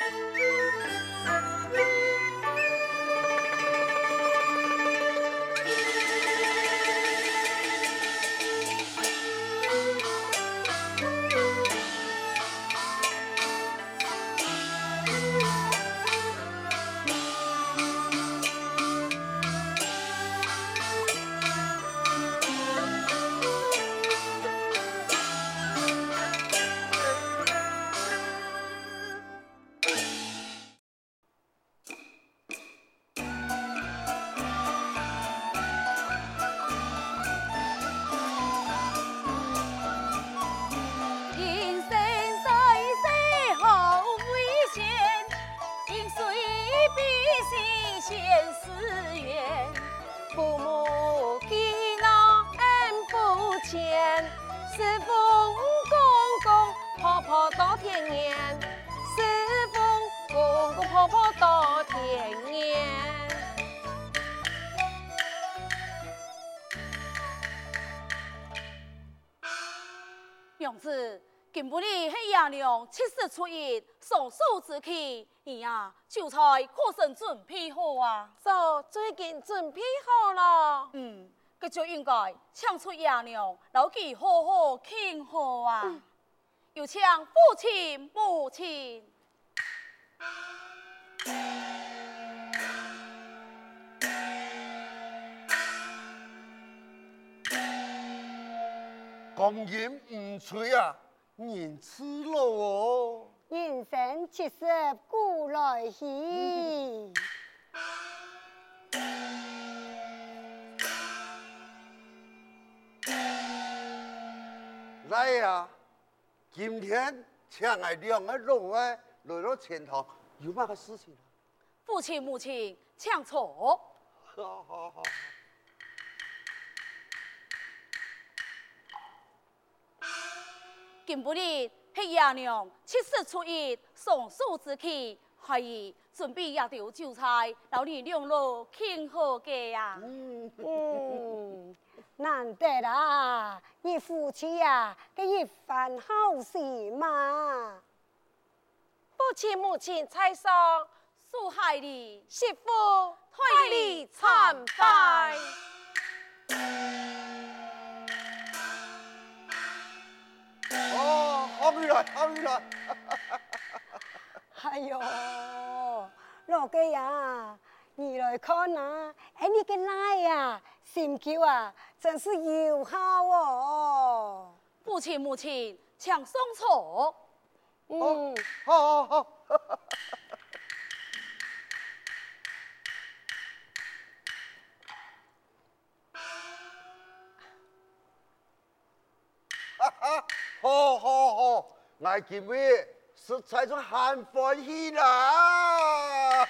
you 娘子，今不哩是爷娘七十出一，送寿之期，你呀就在可曾准备好啊？早最近准备好了。嗯，这就应该请出爷娘，老记好好庆贺啊！嗯、有请父亲母亲。光阴唔催啊，人迟了哦。人生七十古来稀。来呀，今天请来两个老外来到前堂，有嘛个事情啊？父亲母亲，请坐。好好好。今不日，黑爷娘七十初一，送寿之期，还已准备一道酒菜，老你两路庆贺家呀。嗯嗯，难得啦，你夫妻呀，给一番好事嘛。父亲母亲在上，苏海里媳妇退礼参拜。好运来，好运来！哎呦，老哥呀，你来看啊，哎，你个奶呀，心桥啊，真是又好哦。母亲母亲，请上座。嗯，好好好。好好好，我今日实在是很欢喜啦！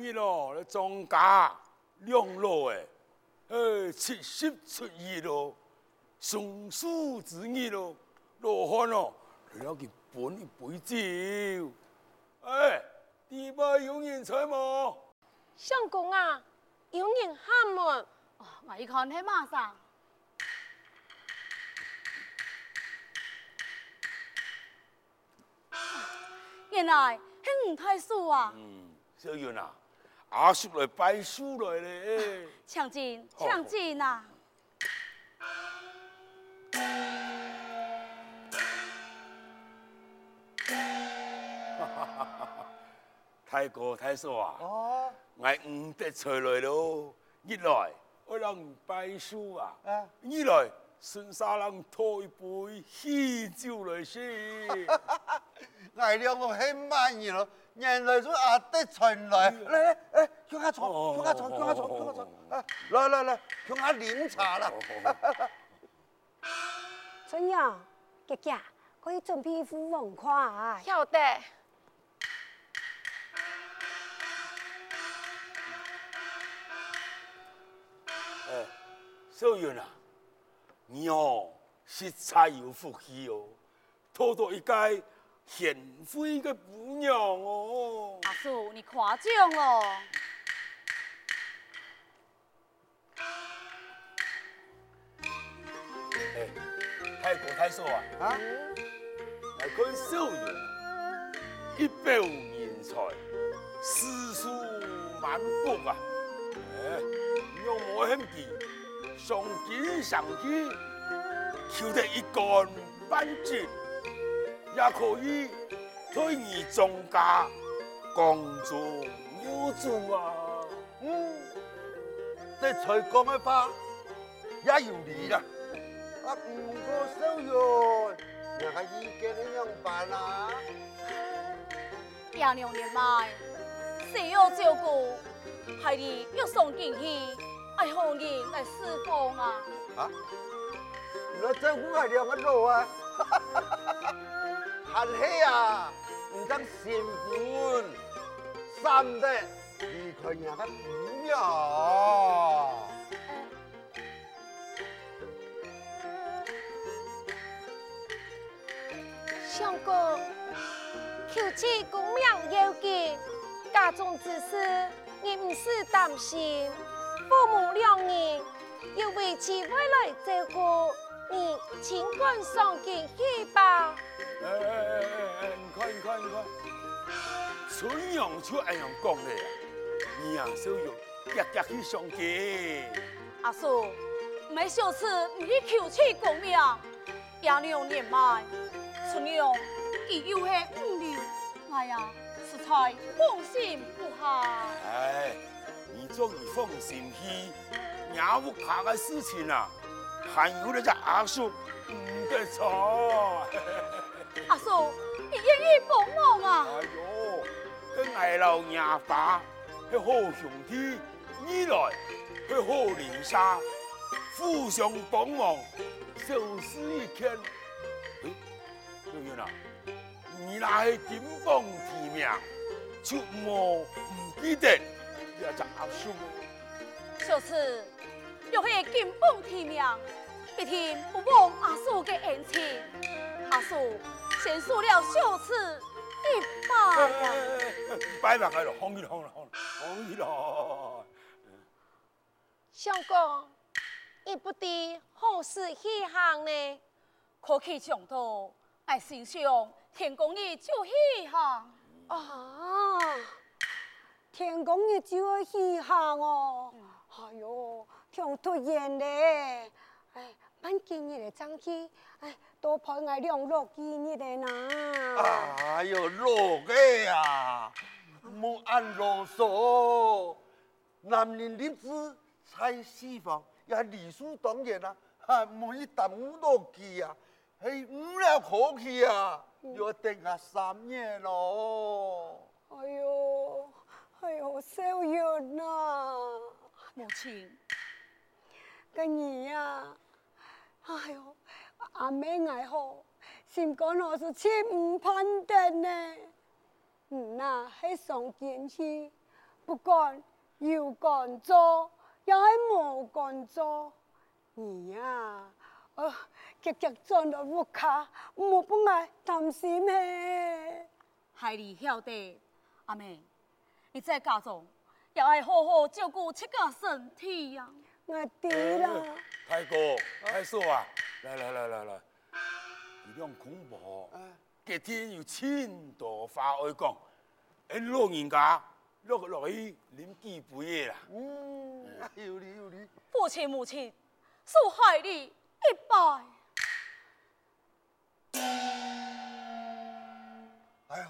今日咯，庄家两老哎，呃，七十出迎咯，送寿之日咯，罗汉咯，来了件本一杯酒。哎，第八有人在吗？相公啊，有人喊门，我一看喺马上。原来系吴太叔啊！嗯，小云啊，阿叔来拜书来咧。抢进，抢进啊！太哥太叔啊！哦，我唔得出来咯。一来我让拜书啊，啊二来孙沙人拖一杯喜酒来先。我两个很满意咯，原来就阿得传来，来来来，坐，向下坐，向下坐，向下坐，啊，来来来，向下饮茶啦。春阳，姐姐可以准备一副碗筷。晓得。哎，小云啊，你哦实在有福气哦，拖到一个贤惠的姑娘哦。阿叔，你夸奖哦。哎，太国太叔啊，啊，来看小云，一表人才，诗书满腹啊。哎，用我兄弟上京上京，求得一干半截，也可以推你庄家共做有主啊。嗯，这才讲的话也有理啦。啊，不过小云，你还意见怎样办啊？爹娘年来，谁要照顾？害你要送进去，爱何人来侍奉啊？啊？你政府系两个路啊？闲气啊！唔得善款，三得离开人家姑娘。相公，求其公明要紧，家中之事你唔使担心。父母两人要为其未来照顾，你尽管上京去吧。哎哎哎哎，你看你看你看，春阳就咁样讲的呀，你啊小玉夹夹去上京。阿叔，唔系小事，唔去求其公明。廿两年来，春阳伊又系五流，哎呀，实在放心不下。哎，你终于放心去鸟屋下嘅事情啊，还有你只阿叔唔得错。阿叔，你愿意帮忙啊？哎呦，跟外老爷爸系好兄弟，你来系好邻舍，互相帮忙，小事一件。哎，小远啊，你那系金榜题名，就莫唔记得你只阿叔。小次，又系金榜题名，必定不忘阿叔嘅恩情。阿叔先输了小次一百呀！拜拜开了，红衣红了，红衣了。相公，你不知何时起行呢？可去上头，爱心上天公爷就起行。啊，天公爷就要起行哦。哎呦，挺突然嘞！哎，办今日的争气，哎，多陪我两落今日的呐。哎呦，老嘅呀，莫按啰嗦，男人立志在西方也理所当然啦，还唔去耽误落去啊，系唔了可气啊，要等下三年咯。哎呦，哎呦，小月呐，母亲，跟你呀，哎呦，阿妹爱好，心肝我是千唔盼的呢。嗯呐，喺上件事，不管有干做，也系冇干做。儿呀，呃，结结转到屋卡，冇不爱担心嘿。孩儿晓得，阿妹，你在家中要爱好好照顾七个身体呀、我地啦。太哥、太叔啊，来来来来来，你两恐怖，隔天有千朵花爱讲，俺老人家落落去啉几杯嘢啦。嗯，有理有理。父亲母亲，受害你一拜。哎呦，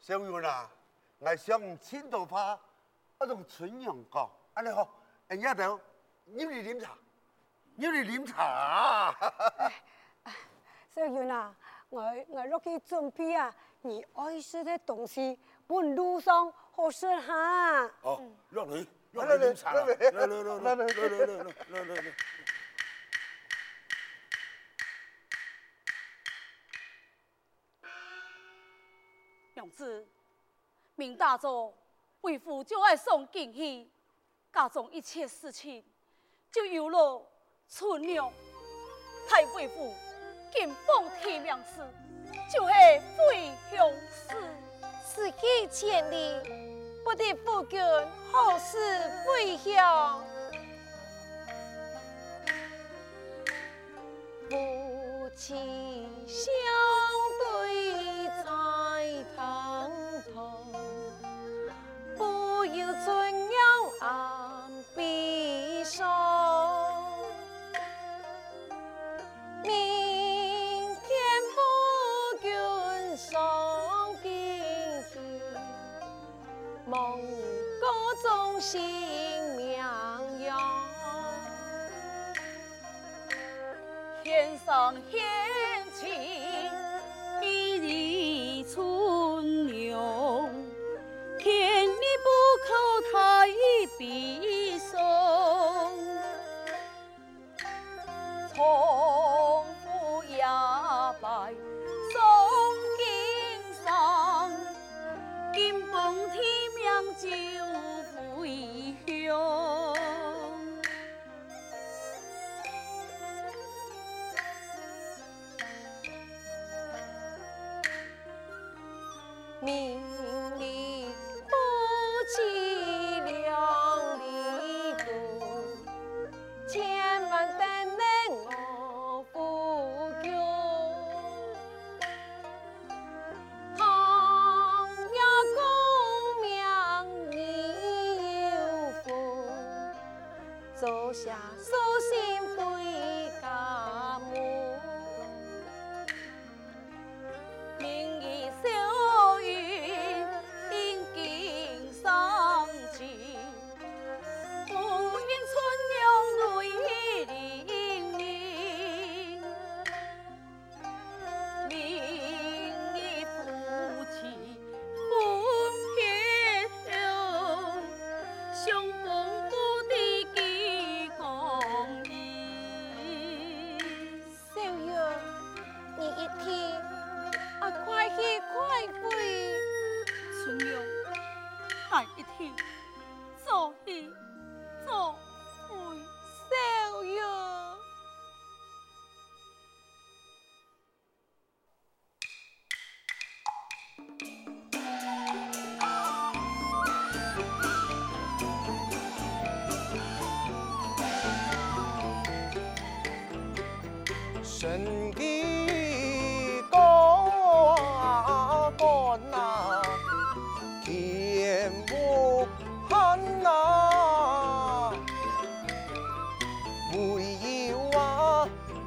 小云啊，我想千朵花，那种春阳讲，安尼好，人家都要你饮茶，要你饮茶。小云啊，我我落去准备啊，你爱吃的东西，半路上好食下。哦，落去，落去饮茶啦！来来来来来来来来来来来。娘子，明大早，为父就爱送锦衣，家中一切事情就由了春娘。太为父金榜题名时，就是非乡事。此去千里，不得夫君何时回乡？夫妻相新娘哟天上天明里不见。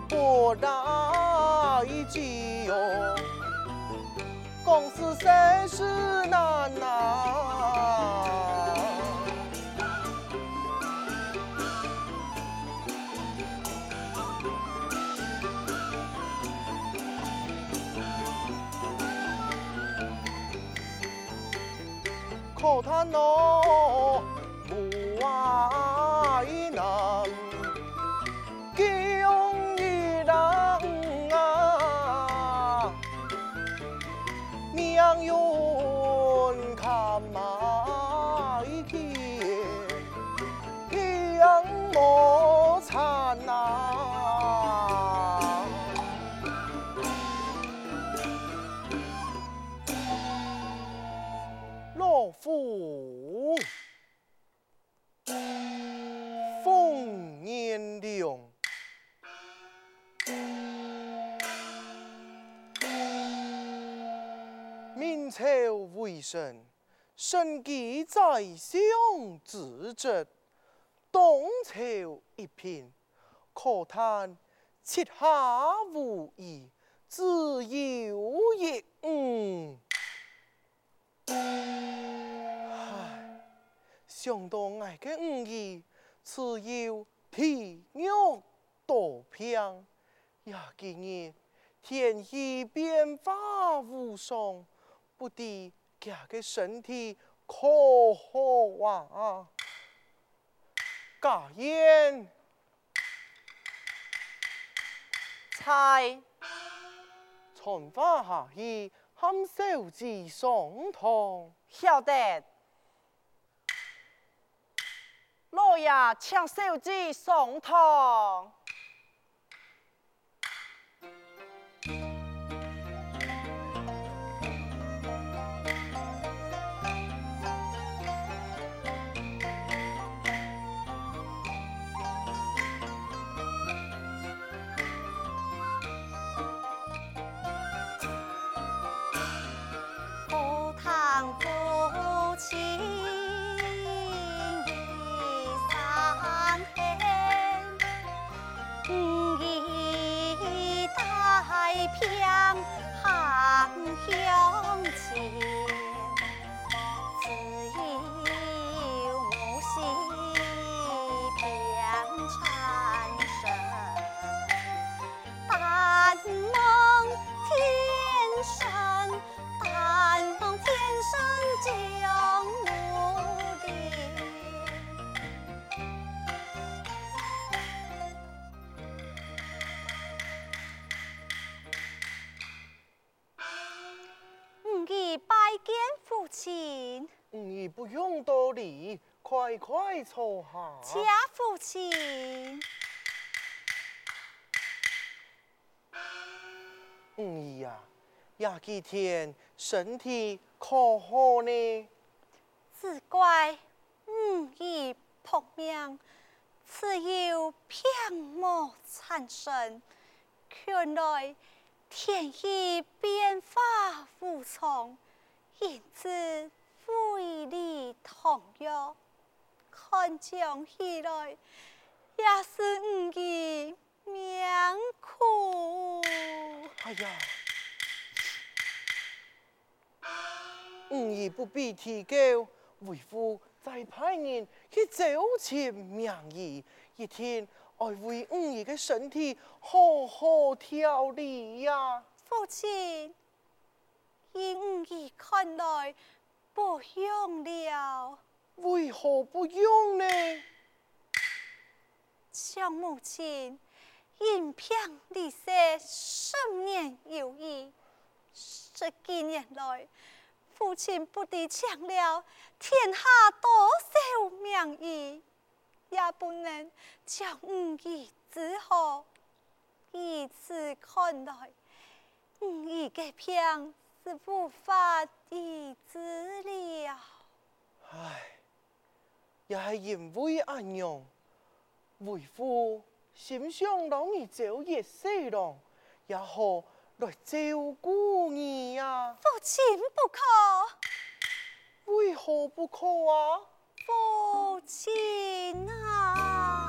不大一句哟，公司谁是难哪？靠他呢！复凤年流明朝为臣深记宰相之职东朝一品可叹其下无义之有也嗯想到我的五姨，只有体弱多病，也今日天气变化无常。不敌家的身体可好啊？家燕，菜，春花下去，喊小姐上堂。晓得。老爷请小姐上堂。锦衣带飘汉阳情慈衣无袖便缠身天上丹天不用多礼，快快坐下。家父亲，五儿呀，呀几天身体可好呢？只怪五儿扑命，只有偏魔缠身，看来天意变化无常，因此。胃里痛药，看将起来也是五儿命苦。哎呀，五儿不必提高，为父再派人去找寻名医，一天爱为五儿的身体好好调理呀。父亲，以五儿看来。不用了，为何不用呢？像母亲因病离世十年有余，十几年来，父亲不敌抢了天下多少名医，也不能将五儿治好。以此看来，五儿的病。是无法医治了。唉，也系因为阿娘，为父心想让你早日死了，也好来照顾你呀。父亲不可，为何不可啊？父亲啊！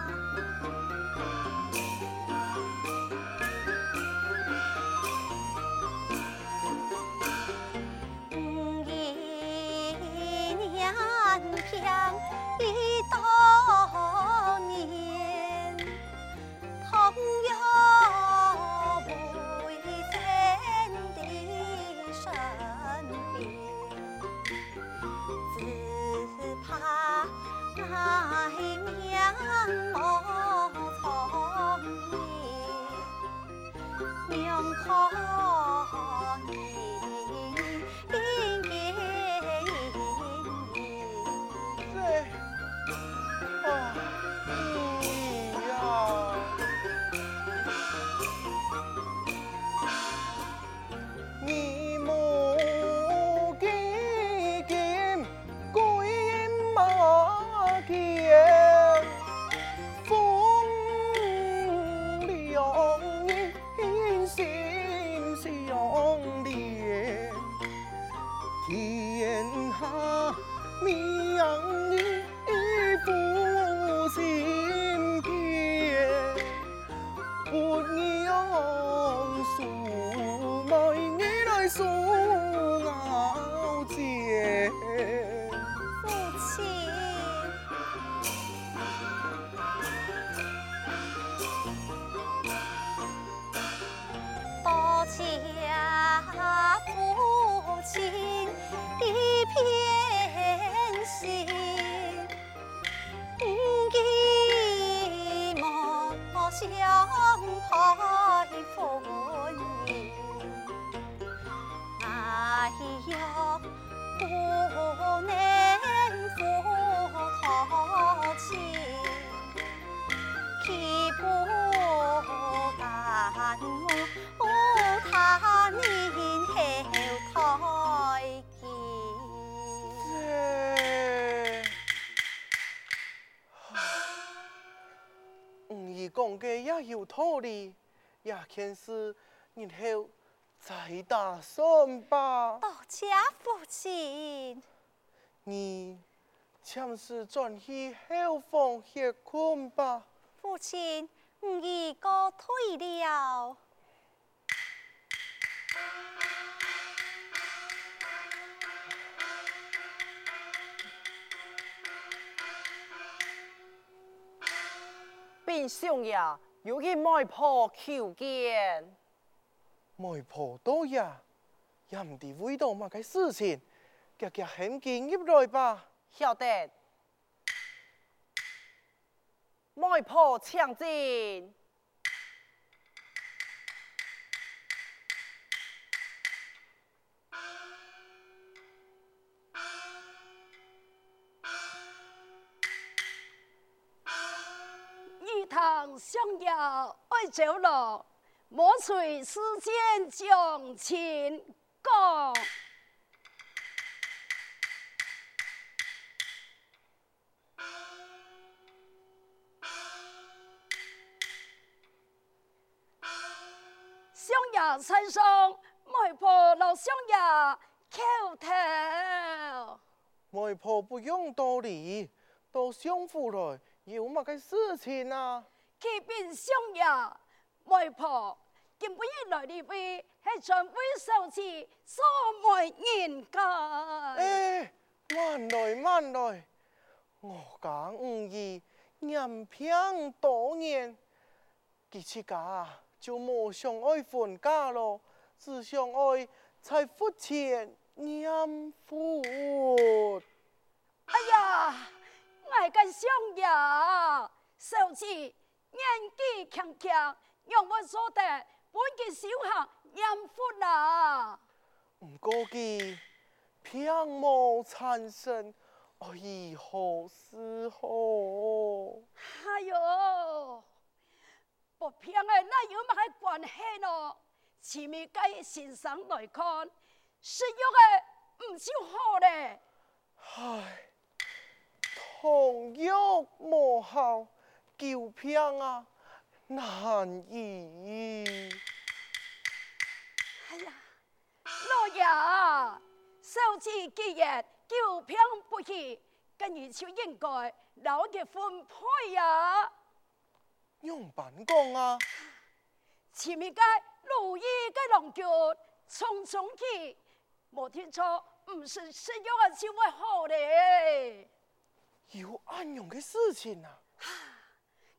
也看是日后再打算吧。多谢父亲。你暂时转去后方歇困吧。父亲，我已告退了。变相呀，有去媒婆求见。媒婆多呀，也唔知为到嘛？个事情，夹夹很紧入来吧。晓得。媒婆抢进。想要爱走路，莫随时间将情。讲。想要身上媒婆老想要口头，媒婆不用多礼，到相府来有么个事情啊？启禀相爷，媒婆今晡日来的位系全会受旨所媒人家。哎，慢来慢来，我讲唔易，人品多年，佢自家就冇想爱分家咯，只想爱在府前念佛。哎呀，我个相爷受旨。年纪轻轻，让我做得本嘅小学念佛啦。唔过佢偏无产生，我以后是好。哎哟，不偏的那有乜嘅关系咯？前面计先生来看，食药嘅唔少好咧。唉，同药无效。救病啊，难以。哎呀，老爷，受之既然救病不起，今日就应该老的分配呀。用办公啊？前面嘅如意嘅龙脚匆匆去，莫听错，唔是食药啊，就会好咧。有暗用嘅事情啊？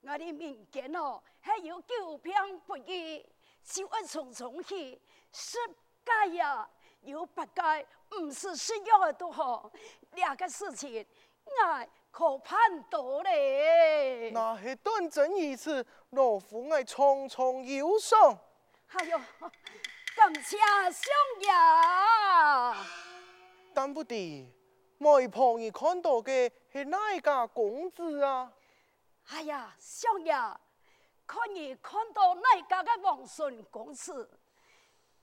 我哋民间哦，还有久病不医，就爱匆匆去，十戒呀，有八戒，唔是食药的都好，两个事情我可判多嘞。那系断真一次，老夫爱匆匆有伤。哎呦，感谢相爷。但不敌，媒婆你看到的，是哪一家公子啊？哎呀，相爷，看你看到那家的王孙公子，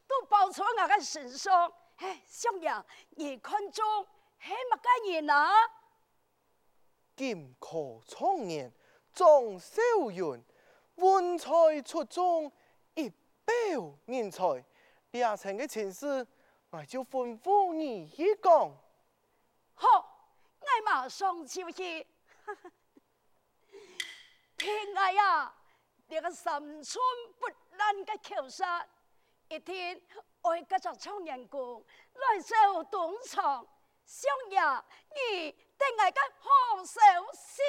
都包出我的身上。哎，相爷，你看中系乜个人啊？金科创年，张少云，文才出众，一表人才。两层的情事，我就吩咐你去讲。好，我马上就去。天涯呀，你个三寸不烂的口舌，一天爱个做唱人工来受东厂，相爷你定系个好手势。